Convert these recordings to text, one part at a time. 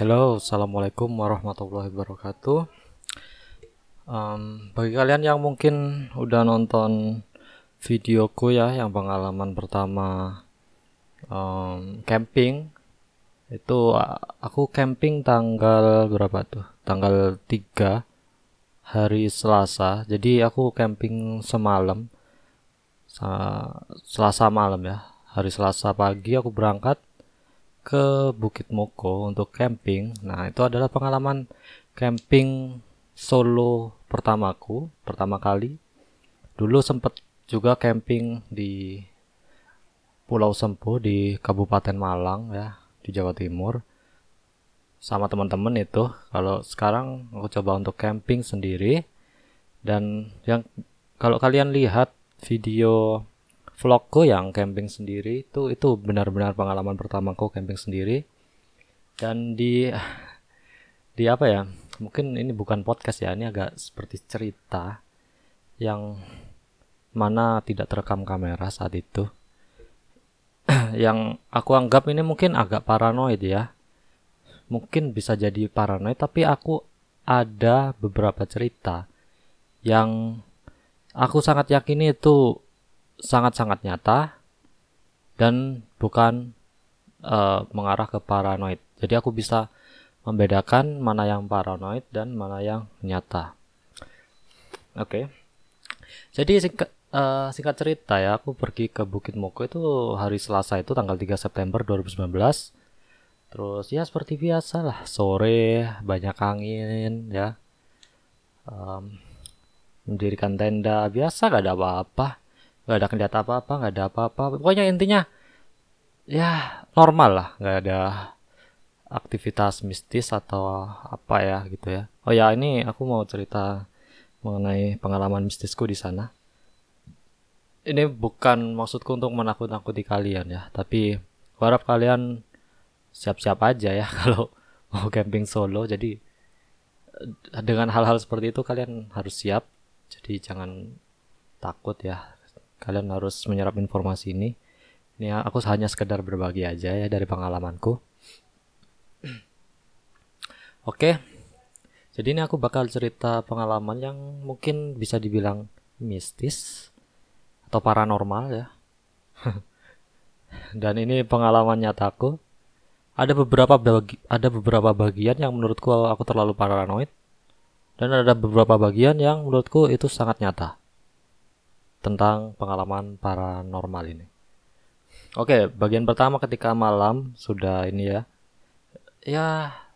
Halo, assalamualaikum warahmatullahi wabarakatuh. Um, bagi kalian yang mungkin udah nonton videoku ya, yang pengalaman pertama um, camping, itu aku camping tanggal berapa tuh? Tanggal 3 hari Selasa. Jadi aku camping semalam, Selasa malam ya. Hari Selasa pagi aku berangkat ke Bukit Moko untuk camping. Nah, itu adalah pengalaman camping solo pertamaku, pertama kali. Dulu sempat juga camping di Pulau Sempu di Kabupaten Malang ya, di Jawa Timur. Sama teman-teman itu. Kalau sekarang aku coba untuk camping sendiri. Dan yang kalau kalian lihat video vlogku yang camping sendiri itu itu benar-benar pengalaman pertamaku camping sendiri. Dan di di apa ya mungkin ini bukan podcast ya ini agak seperti cerita yang mana tidak terekam kamera saat itu. Yang aku anggap ini mungkin agak paranoid ya. Mungkin bisa jadi paranoid tapi aku ada beberapa cerita yang aku sangat yakin itu sangat-sangat nyata dan bukan uh, mengarah ke paranoid. Jadi aku bisa membedakan mana yang paranoid dan mana yang nyata. Oke. Okay. Jadi singkat, uh, singkat cerita ya, aku pergi ke Bukit Moko itu hari Selasa itu tanggal 3 September 2019. Terus ya seperti biasa lah, sore banyak angin ya. Um, mendirikan tenda biasa gak ada apa-apa nggak ada kendala apa-apa nggak ada apa-apa. Pokoknya intinya ya normal lah. Nggak ada aktivitas mistis atau apa ya gitu ya. Oh ya ini aku mau cerita mengenai pengalaman mistisku di sana. Ini bukan maksudku untuk menakut-nakuti kalian ya tapi harap kalian siap-siap aja ya kalau mau camping solo. Jadi dengan hal-hal seperti itu kalian harus siap. Jadi jangan takut ya kalian harus menyerap informasi ini. Ini ya, aku hanya sekedar berbagi aja ya dari pengalamanku. Oke. Jadi ini aku bakal cerita pengalaman yang mungkin bisa dibilang mistis atau paranormal ya. Dan ini pengalaman nyataku ada beberapa bagi, ada beberapa bagian yang menurutku aku terlalu paranoid. Dan ada beberapa bagian yang menurutku itu sangat nyata tentang pengalaman paranormal ini. Oke, bagian pertama ketika malam sudah ini ya. Ya,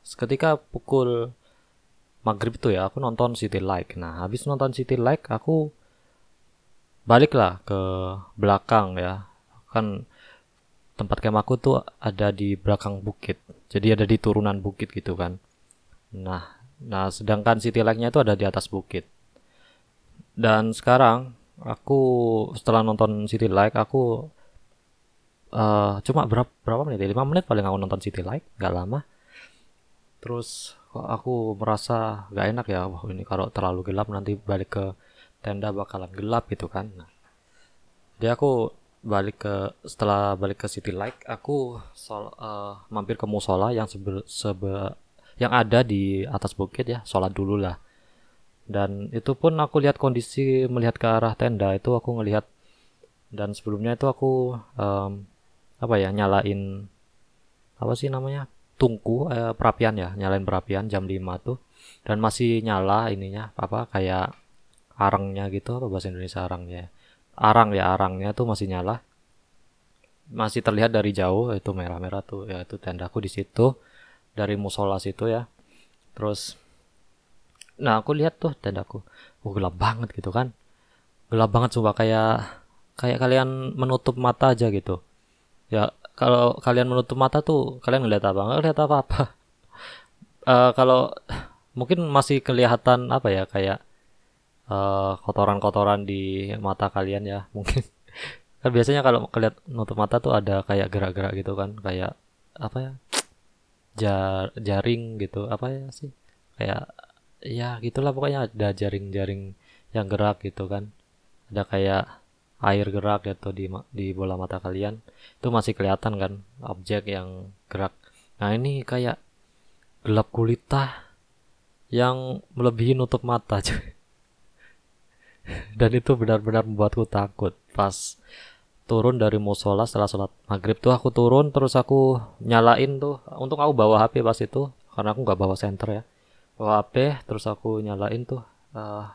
ketika pukul maghrib itu ya, aku nonton City Like. Nah, habis nonton City Like, aku baliklah ke belakang ya. Kan tempat kemahku tuh ada di belakang bukit. Jadi ada di turunan bukit gitu kan. Nah, nah sedangkan City Like-nya itu ada di atas bukit. Dan sekarang aku setelah nonton City Like aku uh, cuma berapa berapa menit ya? 5 menit paling aku nonton City Like nggak lama. Terus aku merasa gak enak ya wah ini kalau terlalu gelap nanti balik ke tenda bakalan gelap gitu kan. Nah, jadi aku balik ke setelah balik ke City Like aku sol, uh, mampir ke musola yang sebe, sebe yang ada di atas bukit ya sholat dulu lah dan itu pun aku lihat kondisi melihat ke arah tenda itu aku ngelihat. Dan sebelumnya itu aku um, apa ya nyalain apa sih namanya tungku eh, perapian ya nyalain perapian jam 5 tuh. Dan masih nyala ininya apa kayak arangnya gitu apa bahasa Indonesia arangnya arang ya arangnya tuh masih nyala. Masih terlihat dari jauh itu merah-merah tuh ya itu tendaku di situ dari musola situ ya. Terus nah aku lihat tuh tendaku oh gelap banget gitu kan. Gelap banget coba kayak kayak kalian menutup mata aja gitu. Ya kalau kalian menutup mata tuh kalian ngeliat apa? Nggak lihat apa apa uh, kalau mungkin masih kelihatan apa ya kayak uh, kotoran-kotoran di mata kalian ya mungkin. Kan biasanya kalau kalian nutup mata tuh ada kayak gerak-gerak gitu kan kayak apa ya jar jaring gitu apa ya sih? Kayak ya gitulah pokoknya ada jaring-jaring yang gerak gitu kan. Ada kayak air gerak gitu di di bola mata kalian. Itu masih kelihatan kan objek yang gerak. Nah ini kayak gelap gulita yang melebihi nutup mata cuy. Dan itu benar-benar membuatku takut pas turun dari musola setelah sholat maghrib tuh. Aku turun terus aku nyalain tuh. Untuk aku bawa HP pas itu karena aku nggak bawa center ya HP terus aku nyalain tuh uh,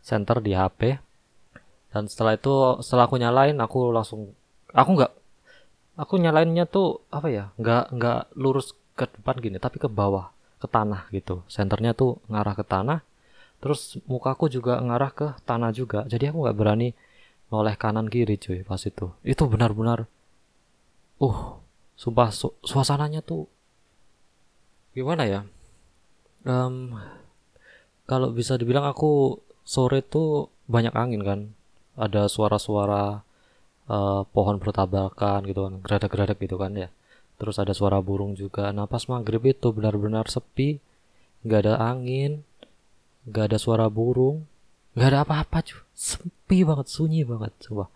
center di HP dan setelah itu setelah aku nyalain aku langsung aku nggak aku nyalainnya tuh apa ya nggak nggak lurus ke depan gini tapi ke bawah ke tanah gitu. Senternya tuh ngarah ke tanah terus mukaku juga ngarah ke tanah juga. Jadi aku nggak berani noleh kanan kiri cuy pas itu. Itu benar-benar uh sumpah su suasananya tuh gimana ya um, kalau bisa dibilang aku sore tuh banyak angin kan. Ada suara-suara uh, pohon bertabrakan gitu kan geradak-geradak gitu kan ya. Terus ada suara burung juga. Nah pas maghrib itu benar-benar sepi nggak ada angin nggak ada suara burung nggak ada apa-apa cuy sepi banget sunyi banget coba.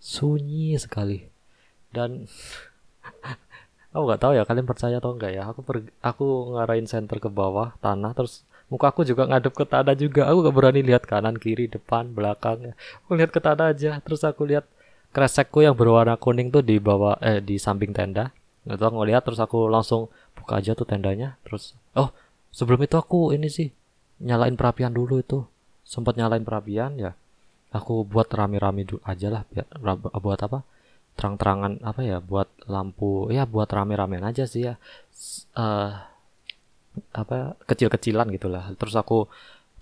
Sunyi sekali. Dan aku nggak tahu ya kalian percaya atau enggak ya. Aku pergi, aku ngarahin center ke bawah tanah terus muka aku juga ngadep ke tanah juga. Aku gak berani lihat kanan kiri depan belakang. Aku lihat ke tanah aja terus aku lihat kresekku yang berwarna kuning tuh di bawah eh di samping tenda. Itu aku ngeliat terus aku langsung buka aja tuh tendanya. Terus oh sebelum itu aku ini sih nyalain perapian dulu itu. Sempat nyalain perapian ya. Aku buat rame-rame aja lah buat apa terang-terangan apa ya buat lampu ya buat rame-ramean aja sih ya. Uh, apa kecil-kecilan gitulah terus aku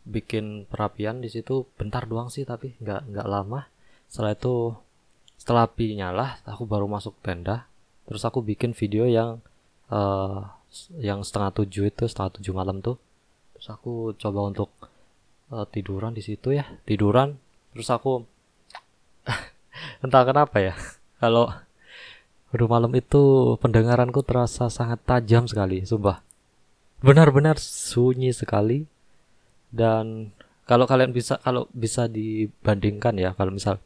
bikin perapian di situ bentar doang sih tapi nggak nggak lama. Setelah itu setelah api nyala aku baru masuk tenda terus aku bikin video yang uh, yang setengah tujuh itu setengah tujuh malam tuh. Terus aku coba untuk uh, tiduran di situ ya. Tiduran terus aku entah kenapa ya kalau baru malam itu pendengaranku terasa sangat tajam sekali sumpah. Benar-benar sunyi sekali. Dan kalau kalian bisa kalau bisa dibandingkan ya kalau misal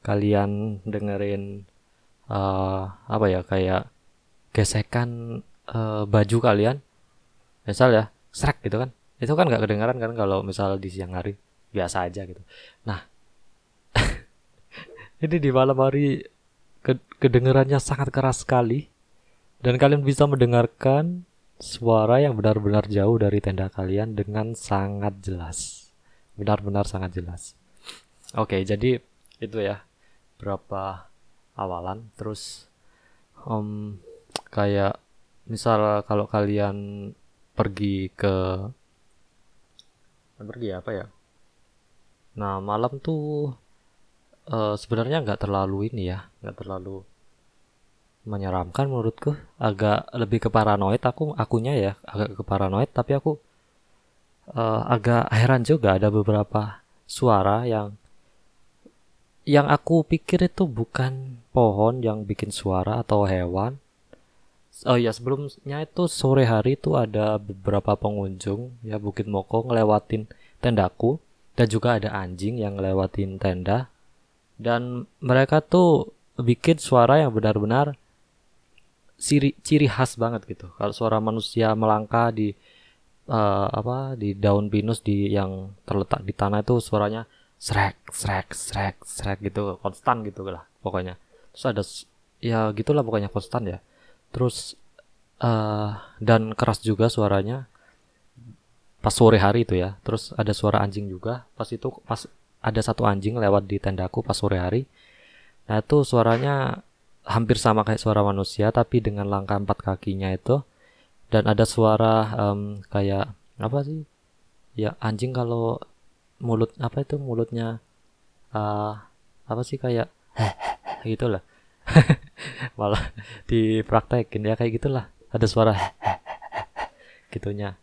kalian dengerin uh, apa ya kayak gesekan uh, baju kalian misal ya srek gitu kan. Itu kan nggak kedengaran kan kalau misal di siang hari biasa aja gitu. Nah ini di malam hari kedengarannya sangat keras sekali. Dan kalian bisa mendengarkan suara yang benar-benar jauh dari tenda kalian dengan sangat jelas. Benar-benar sangat jelas. Oke jadi itu ya. Berapa awalan? Terus um, kayak misal kalau kalian pergi ke pergi apa ya? Nah malam tuh uh, sebenarnya nggak terlalu ini ya nggak terlalu menyeramkan menurutku. Agak lebih ke paranoid aku akunya ya agak ke paranoid tapi aku uh, agak heran juga ada beberapa suara yang yang aku pikir itu bukan pohon yang bikin suara atau hewan. Oh iya sebelumnya itu sore hari itu ada beberapa pengunjung ya Bukit Moko ngelewatin tendaku. Dan juga ada anjing yang ngelewatin tenda dan mereka tuh bikin suara yang benar-benar ciri ciri khas banget gitu. Kalau suara manusia melangkah di uh, apa di daun pinus di yang terletak di tanah itu suaranya srek srek srek srek gitu konstan gitu lah pokoknya. Terus ada ya gitulah pokoknya konstan ya. Terus uh, dan keras juga suaranya. Pas sore hari itu ya terus ada suara anjing juga. Pas itu pas ada satu anjing lewat di tendaku pas sore hari. Nah itu suaranya hampir sama kayak suara manusia tapi dengan langkah empat kakinya itu. Dan ada suara um, kayak apa sih? Ya anjing kalau mulut apa itu mulutnya uh, apa sih kayak gitulah. Malah dipraktekin ya kayak gitulah. Ada suara gitunya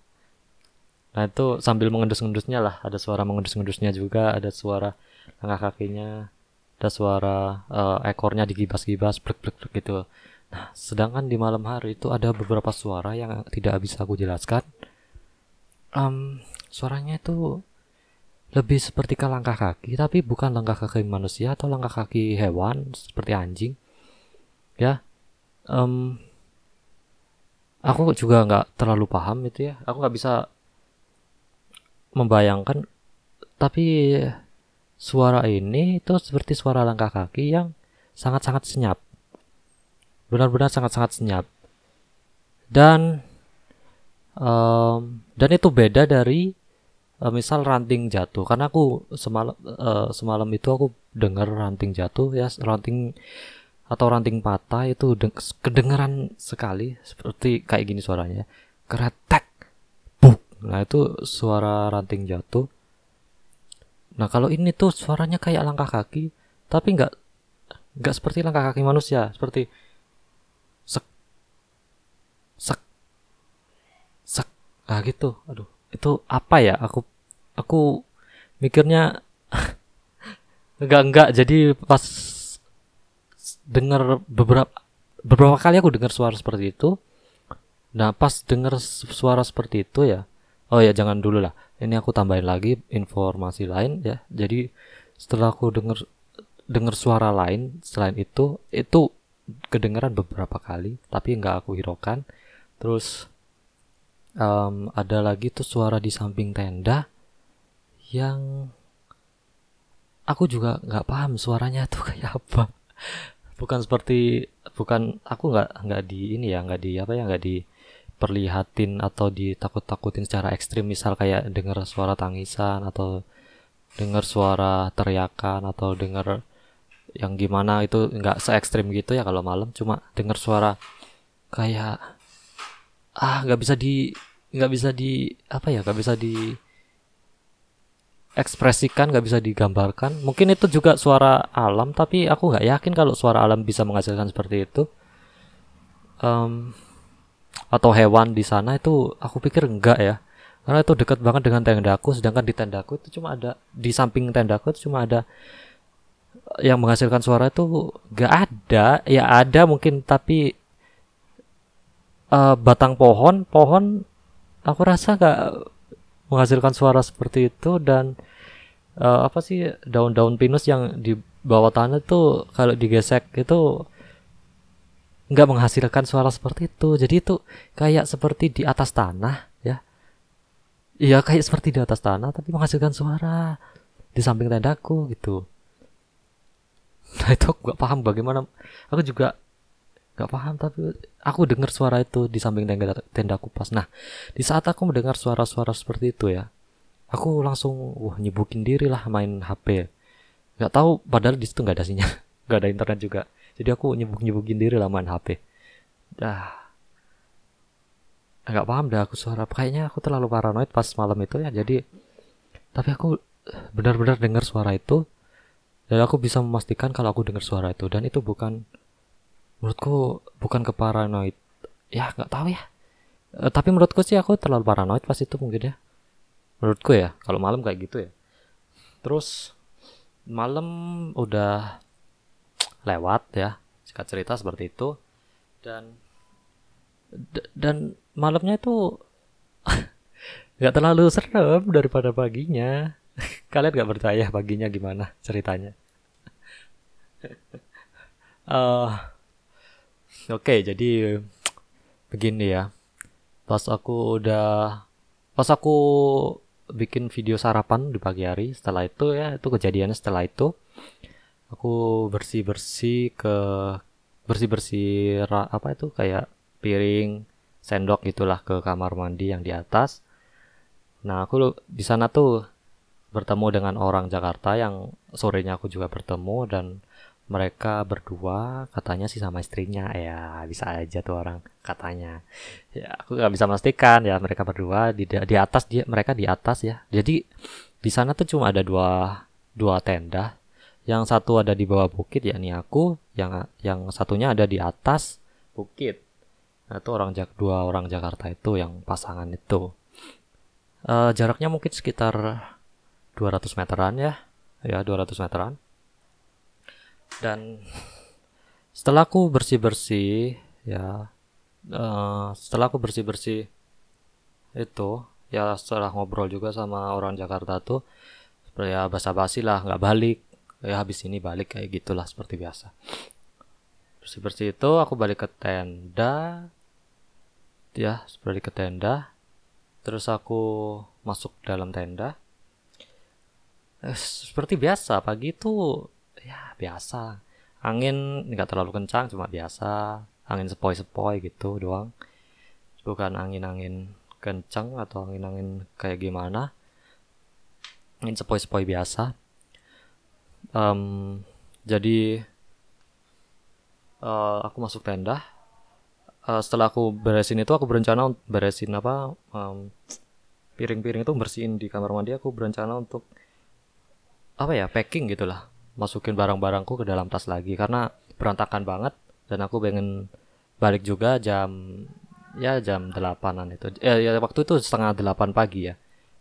nah itu sambil mengendus-endusnya lah. Ada suara mengendus-endusnya juga ada suara langkah kakinya ada suara uh, ekornya digibas-gibas blek-blek gitu. Nah sedangkan di malam hari itu ada beberapa suara yang tidak bisa aku jelaskan. Um, suaranya itu lebih seperti ke langkah kaki tapi bukan langkah kaki manusia atau langkah kaki hewan seperti anjing. Ya um, aku juga nggak terlalu paham itu ya. Aku nggak bisa membayangkan tapi suara ini itu seperti suara langkah kaki yang sangat-sangat senyap. Benar-benar sangat-sangat senyap. Dan um, dan itu beda dari uh, misal ranting jatuh. Karena aku semalam uh, semalam itu aku dengar ranting jatuh ya ranting atau ranting patah itu kedengaran sekali seperti kayak gini suaranya. Keretek nah itu suara ranting jatuh nah kalau ini tuh suaranya kayak langkah kaki tapi nggak nggak seperti langkah kaki manusia seperti sek sek sek ah gitu aduh itu apa ya aku aku mikirnya enggak enggak jadi pas dengar beberapa beberapa kali aku dengar suara seperti itu. Nah, pas dengar suara seperti itu ya. Oh ya, jangan dulu lah. Ini aku tambahin lagi informasi lain ya. Jadi setelah aku dengar dengar suara lain selain itu, itu kedengaran beberapa kali, tapi nggak aku hiraukan. Terus um, ada lagi tuh suara di samping tenda yang aku juga nggak paham suaranya tuh kayak apa bukan seperti bukan aku nggak nggak di ini ya nggak di apa ya nggak diperlihatin atau ditakut-takutin secara ekstrim. Misal kayak dengar suara tangisan atau dengar suara teriakan atau dengar yang gimana itu nggak se ekstrim gitu ya kalau malam. Cuma dengar suara kayak ah nggak bisa di nggak bisa di apa ya nggak bisa di ekspresikan nggak bisa digambarkan. Mungkin itu juga suara alam tapi aku nggak yakin kalau suara alam bisa menghasilkan seperti itu. Um, atau hewan di sana itu aku pikir enggak ya. Karena itu dekat banget dengan tendaku sedangkan di tendaku itu cuma ada di samping tendaku itu cuma ada yang menghasilkan suara itu nggak ada. Ya ada mungkin tapi uh, batang pohon pohon aku rasa nggak menghasilkan suara seperti itu dan uh, apa sih daun-daun pinus yang di bawah tanah tuh kalau digesek itu nggak menghasilkan suara seperti itu. Jadi itu kayak seperti di atas tanah ya. Iya kayak seperti di atas tanah tapi menghasilkan suara di samping tendaku gitu. Nah itu aku gak paham bagaimana. Aku juga gak paham tapi aku dengar suara itu di samping tenda tendaku pas. Nah di saat aku mendengar suara-suara seperti itu ya aku langsung wah nyibukin diri lah main HP nggak tahu padahal di situ nggak ada sinyal nggak ada internet juga jadi aku nyibuk nyibukin diri lah main HP dah. Nggak paham dah aku suara kayaknya aku terlalu paranoid pas malam itu ya. Jadi tapi aku benar-benar dengar suara itu. Dan aku bisa memastikan kalau aku dengar suara itu. Dan itu bukan menurutku bukan ke paranoid. Ya nggak tahu ya. E, tapi menurutku sih aku terlalu paranoid pas itu mungkin ya. Menurutku ya kalau malam kayak gitu ya. Terus malam udah lewat ya. Jika cerita seperti itu. Dan dan malamnya itu nggak terlalu serem daripada paginya. Kalian nggak percaya paginya gimana ceritanya? Uh, Oke, jadi begini ya. Pas aku udah pas aku bikin video sarapan di pagi hari, setelah itu ya, itu kejadiannya setelah itu aku bersih-bersih ke bersih-bersih apa itu kayak piring, sendok gitulah ke kamar mandi yang di atas. Nah, aku di sana tuh bertemu dengan orang Jakarta yang sorenya aku juga bertemu dan mereka berdua katanya sih sama istrinya. Ya bisa aja tuh orang katanya. Ya aku nggak bisa memastikan ya mereka berdua di di atas dia mereka di atas ya. Jadi di sana tuh cuma ada dua dua tenda yang satu ada di bawah bukit yakni aku. Yang yang satunya ada di atas bukit. Nah itu orang Jak dua orang Jakarta itu yang pasangan itu. Uh, jaraknya mungkin sekitar 200 meteran ya. Ya 200 meteran. Dan setelah aku bersih bersih ya uh, setelah aku bersih bersih itu ya setelah ngobrol juga sama orang Jakarta tuh ya basa basi lah nggak balik ya habis ini balik kayak gitulah seperti biasa. Bersih bersih itu aku balik ke tenda. Ya seperti ke tenda. Terus aku masuk dalam tenda. Eh, seperti biasa pagi itu ya biasa. Angin nggak terlalu kencang cuma biasa. Angin sepoi-sepoi gitu doang. Bukan angin-angin kencang atau angin-angin kayak gimana. Angin sepoi-sepoi biasa um, jadi uh, aku masuk tenda uh, setelah aku beresin itu aku berencana untuk beresin apa piring piring-piring itu bersihin di kamar mandi. Aku berencana untuk apa ya packing gitulah masukin barang-barangku ke dalam tas lagi. Karena berantakan banget. Dan aku pengen balik juga jam ya jam delapanan itu. Ya, ya waktu itu setengah delapan pagi ya.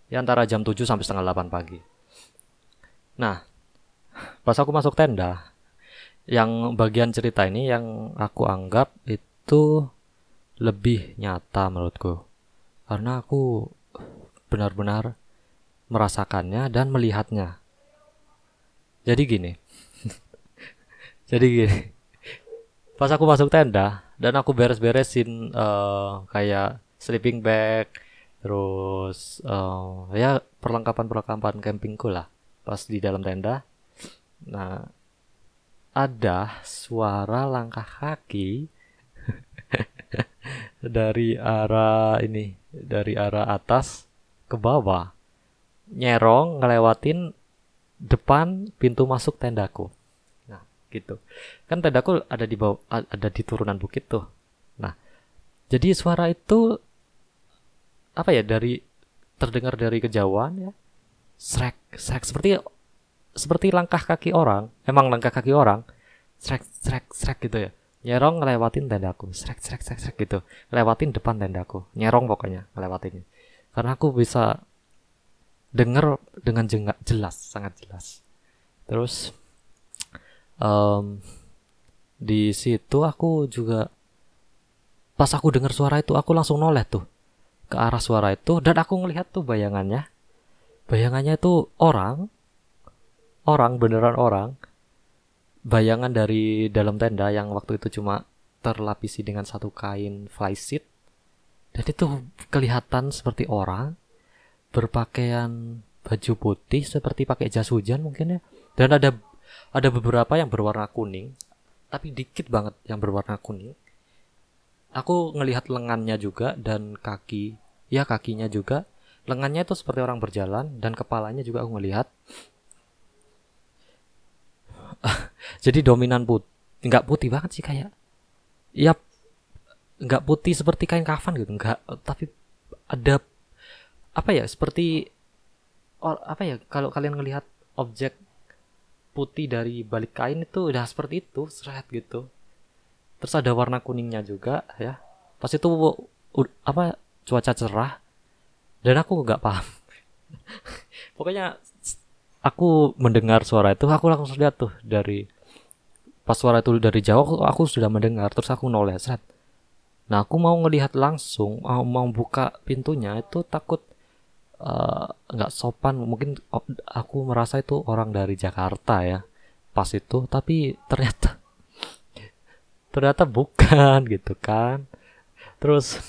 Ya antara jam 7 sampai setengah delapan pagi. Nah pas aku masuk tenda yang bagian cerita ini yang aku anggap itu lebih nyata menurutku karena aku benar-benar merasakannya dan melihatnya. Jadi gini. Jadi gini. Pas aku masuk tenda dan aku beres-beresin uh, kayak sleeping bag, terus uh, ya perlengkapan-perlengkapan campingku lah pas di dalam tenda. Nah, ada suara langkah kaki dari arah ini dari arah atas ke bawah. Nyerong ngelewatin depan pintu masuk tendaku. Nah gitu. Kan tendaku ada di bawah ada di turunan bukit tuh. Nah jadi suara itu apa ya dari terdengar dari kejauhan ya. Srek srek seperti seperti langkah kaki orang emang langkah kaki orang srek srek srek gitu ya. Nyerong ngelewatin tendaku srek srek srek srek gitu. Lewatin depan tendaku nyerong pokoknya ngelewatin karena aku bisa denger dengan jengak jelas sangat jelas. Terus um, di situ aku juga pas aku dengar suara itu aku langsung noleh tuh ke arah suara itu dan aku ngelihat tuh bayangannya. Bayangannya itu orang orang beneran orang bayangan dari dalam tenda yang waktu itu cuma terlapisi dengan satu kain flysheet dan itu kelihatan seperti orang berpakaian baju putih seperti pakai jas hujan mungkin ya dan ada ada beberapa yang berwarna kuning tapi dikit banget yang berwarna kuning. Aku ngelihat lengannya juga dan kaki ya kakinya juga. Lengannya itu seperti orang berjalan dan kepalanya juga aku ngelihat jadi dominan putih nggak putih banget sih kayak ya nggak putih seperti kain kafan gitu nggak tapi ada apa ya seperti or, apa ya kalau kalian ngelihat objek putih dari balik kain itu udah seperti itu seret gitu. Terus ada warna kuningnya juga ya. Pas itu apa cuaca cerah dan aku nggak paham. Pokoknya aku mendengar suara itu aku langsung lihat tuh dari pas suara itu dari jauh aku sudah mendengar terus aku noleh set nah aku mau ngelihat langsung mau, mau buka pintunya itu takut eh, nggak uh, sopan mungkin aku merasa itu orang dari Jakarta ya pas itu tapi ternyata ternyata bukan gitu kan. Terus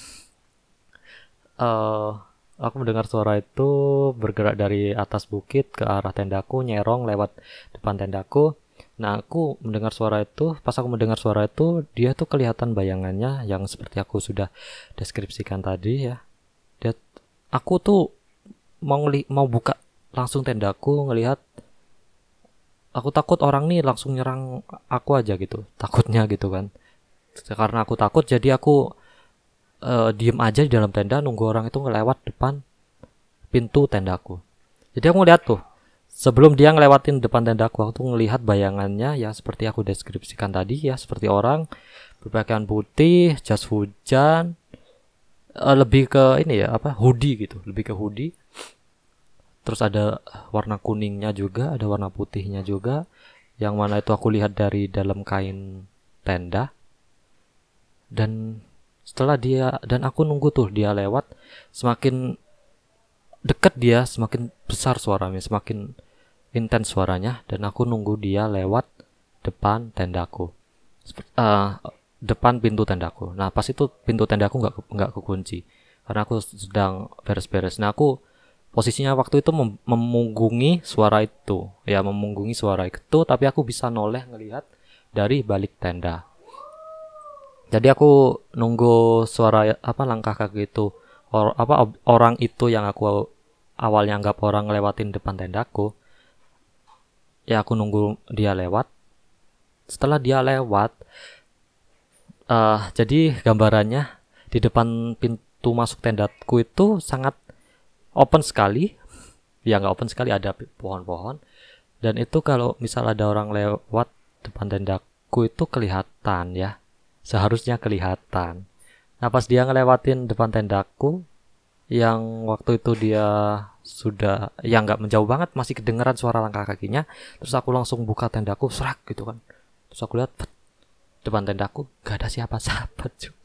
uh, Aku mendengar suara itu bergerak dari atas bukit ke arah tendaku, nyerong lewat depan tendaku. Nah, aku mendengar suara itu, pas aku mendengar suara itu, dia tuh kelihatan bayangannya yang seperti aku sudah deskripsikan tadi ya. Dia aku tuh mau ngeli, mau buka langsung tendaku ngelihat aku takut orang nih langsung nyerang aku aja gitu. Takutnya gitu kan. Karena aku takut jadi aku uh, diem aja di dalam tenda nunggu orang itu ngelewat depan pintu tendaku. Jadi aku ngeliat tuh sebelum dia ngelewatin depan tendaku aku ngelihat bayangannya ya seperti aku deskripsikan tadi ya seperti orang berpakaian putih, jas hujan, uh, lebih ke ini ya apa hoodie gitu, lebih ke hoodie. Terus ada warna kuningnya juga, ada warna putihnya juga. Yang mana itu aku lihat dari dalam kain tenda. Dan setelah dia dan aku nunggu tuh dia lewat semakin dekat dia semakin besar suaranya semakin intens suaranya dan aku nunggu dia lewat depan tendaku uh, depan pintu tendaku. Nah pas itu pintu tendaku nggak nggak kekunci karena aku sedang beres-beres. Nah aku posisinya waktu itu mem memunggungi suara itu, ya memunggungi suara itu, tapi aku bisa noleh ngelihat dari balik tenda. Jadi aku nunggu suara apa langkah kaki itu, or, apa orang itu yang aku awalnya anggap orang ngelewatin depan tendaku. Ya aku nunggu dia lewat. Setelah dia lewat, uh, jadi gambarannya di depan pintu masuk tendaku itu sangat open sekali ya nggak open sekali ada pohon-pohon dan itu kalau misal ada orang lewat depan tendaku itu kelihatan ya seharusnya kelihatan. Nah pas dia ngelewatin depan tendaku yang waktu itu dia sudah yang nggak menjauh banget masih kedengeran suara langkah kakinya terus aku langsung buka tendaku serak gitu kan. Terus aku lihat depan tendaku gak ada siapa-siapa cuy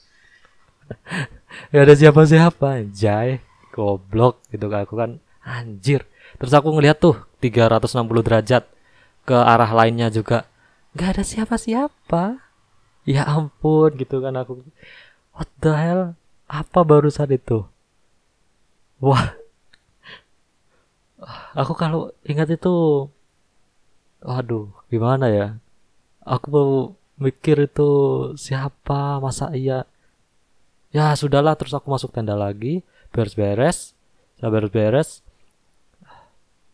gak ada siapa-siapa jai goblok gitu kan aku kan anjir. Terus aku ngeliat tuh 360 derajat ke arah lainnya juga gak ada siapa-siapa ya ampun gitu kan aku. What the hell? Apa barusan itu? Wah. Aku kalau ingat itu waduh gimana ya? Aku mau mikir itu siapa masa iya? Ya sudahlah terus aku masuk tenda lagi beres-beres saya beres-beres.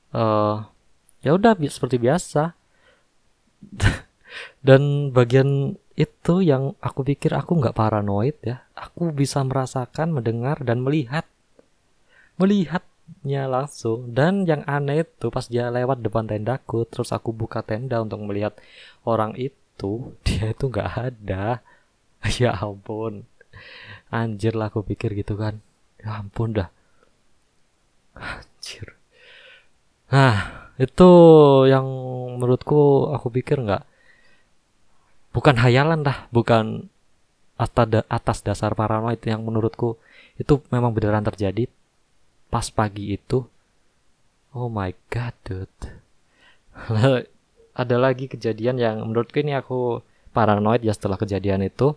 Uh, ya udah seperti biasa. Dan bagian itu yang aku pikir aku nggak paranoid ya. Aku bisa merasakan mendengar dan melihat. Melihatnya langsung. Dan yang aneh itu pas dia lewat depan tendaku terus aku buka tenda untuk melihat orang itu dia itu nggak ada. Ya ampun. Anjir lah aku pikir gitu kan. Ya ampun dah. Anjir. Nah itu yang menurutku aku pikir nggak bukan hayalan dah bukan atas dasar paranoid yang menurutku. Itu memang beneran terjadi pas pagi itu. Oh my god dude. Ada lagi kejadian yang menurutku ini aku paranoid ya setelah kejadian itu.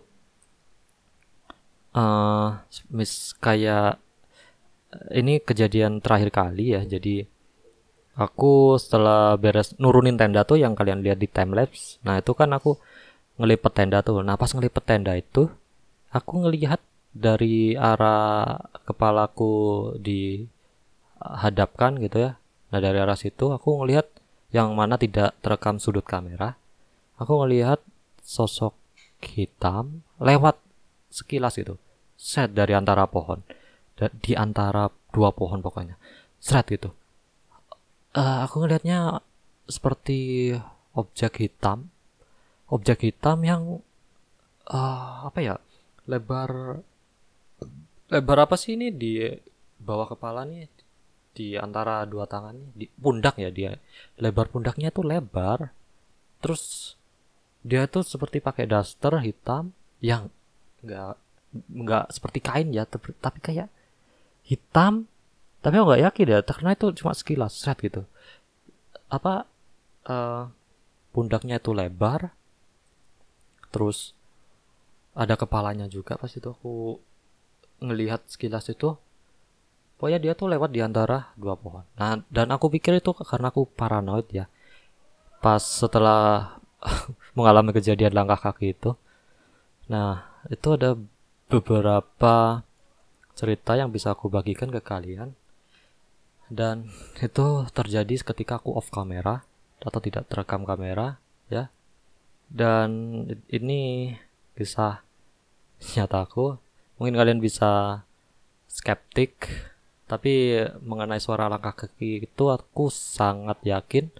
Uh, mis kayak ini kejadian terakhir kali ya. Jadi aku setelah beres nurunin tenda tuh yang kalian lihat di time lapse. Nah itu kan aku ngelipet tenda tuh. Nah pas ngelipet tenda itu aku ngelihat dari arah kepalaku dihadapkan gitu ya. Nah dari arah situ aku ngelihat yang mana tidak terekam sudut kamera, aku melihat sosok hitam lewat sekilas itu, set dari antara pohon, di antara dua pohon pokoknya, set gitu. Uh, aku ngelihatnya seperti objek hitam, objek hitam yang uh, apa ya, lebar, lebar apa sih ini? Di bawah kepala nih di antara dua tangannya di pundak ya dia. Lebar pundaknya tuh lebar. Terus dia tuh seperti pakai daster hitam yang nggak nggak seperti kain ya tapi, tapi kayak hitam. Tapi aku nggak yakin ya karena itu cuma sekilas set gitu. Apa uh, pundaknya itu lebar terus ada kepalanya juga pas itu aku ngelihat sekilas itu. Pokoknya dia tuh lewat di antara dua pohon. Nah dan aku pikir itu karena aku paranoid ya. Pas setelah mengalami kejadian langkah kaki itu. Nah itu ada beberapa cerita yang bisa aku bagikan ke kalian. Dan itu terjadi ketika aku off kamera atau tidak terekam kamera ya dan ini kisah nyataku mungkin kalian bisa skeptik tapi mengenai suara langkah kaki itu aku sangat yakin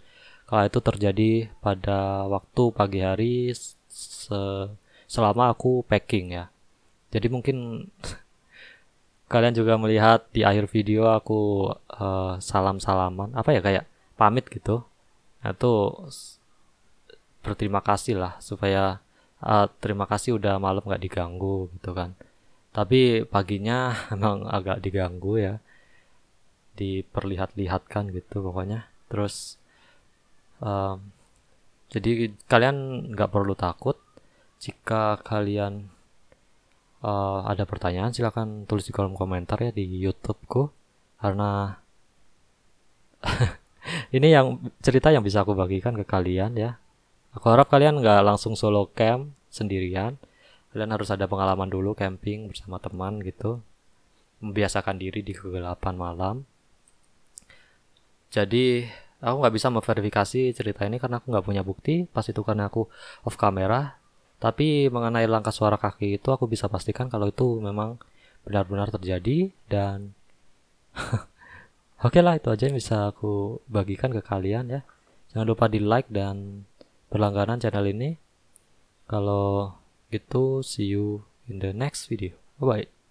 kalau itu terjadi pada waktu pagi hari se selama aku packing ya. Jadi mungkin kalian juga melihat di akhir video aku uh, salam-salaman apa ya kayak pamit gitu. Nah, itu berterima kasih lah supaya uh, terima kasih udah malam nggak diganggu gitu kan. Tapi paginya emang agak diganggu ya. Diperlihat-lihatkan gitu pokoknya. Terus um, jadi kalian nggak perlu takut. Jika kalian uh, ada pertanyaan silahkan tulis di kolom komentar ya di YouTubeku. Karena ini yang cerita yang bisa aku bagikan ke kalian ya aku harap kalian nggak langsung solo camp sendirian. Kalian harus ada pengalaman dulu camping bersama teman gitu. Membiasakan diri di kegelapan malam. Jadi aku nggak bisa memverifikasi cerita ini karena aku nggak punya bukti. Pas itu karena aku off kamera. Tapi mengenai langkah suara kaki itu aku bisa pastikan kalau itu memang benar-benar terjadi dan oke okay lah itu aja yang bisa aku bagikan ke kalian ya. Jangan lupa di like dan berlangganan channel ini. Kalau gitu see you in the next video. Bye bye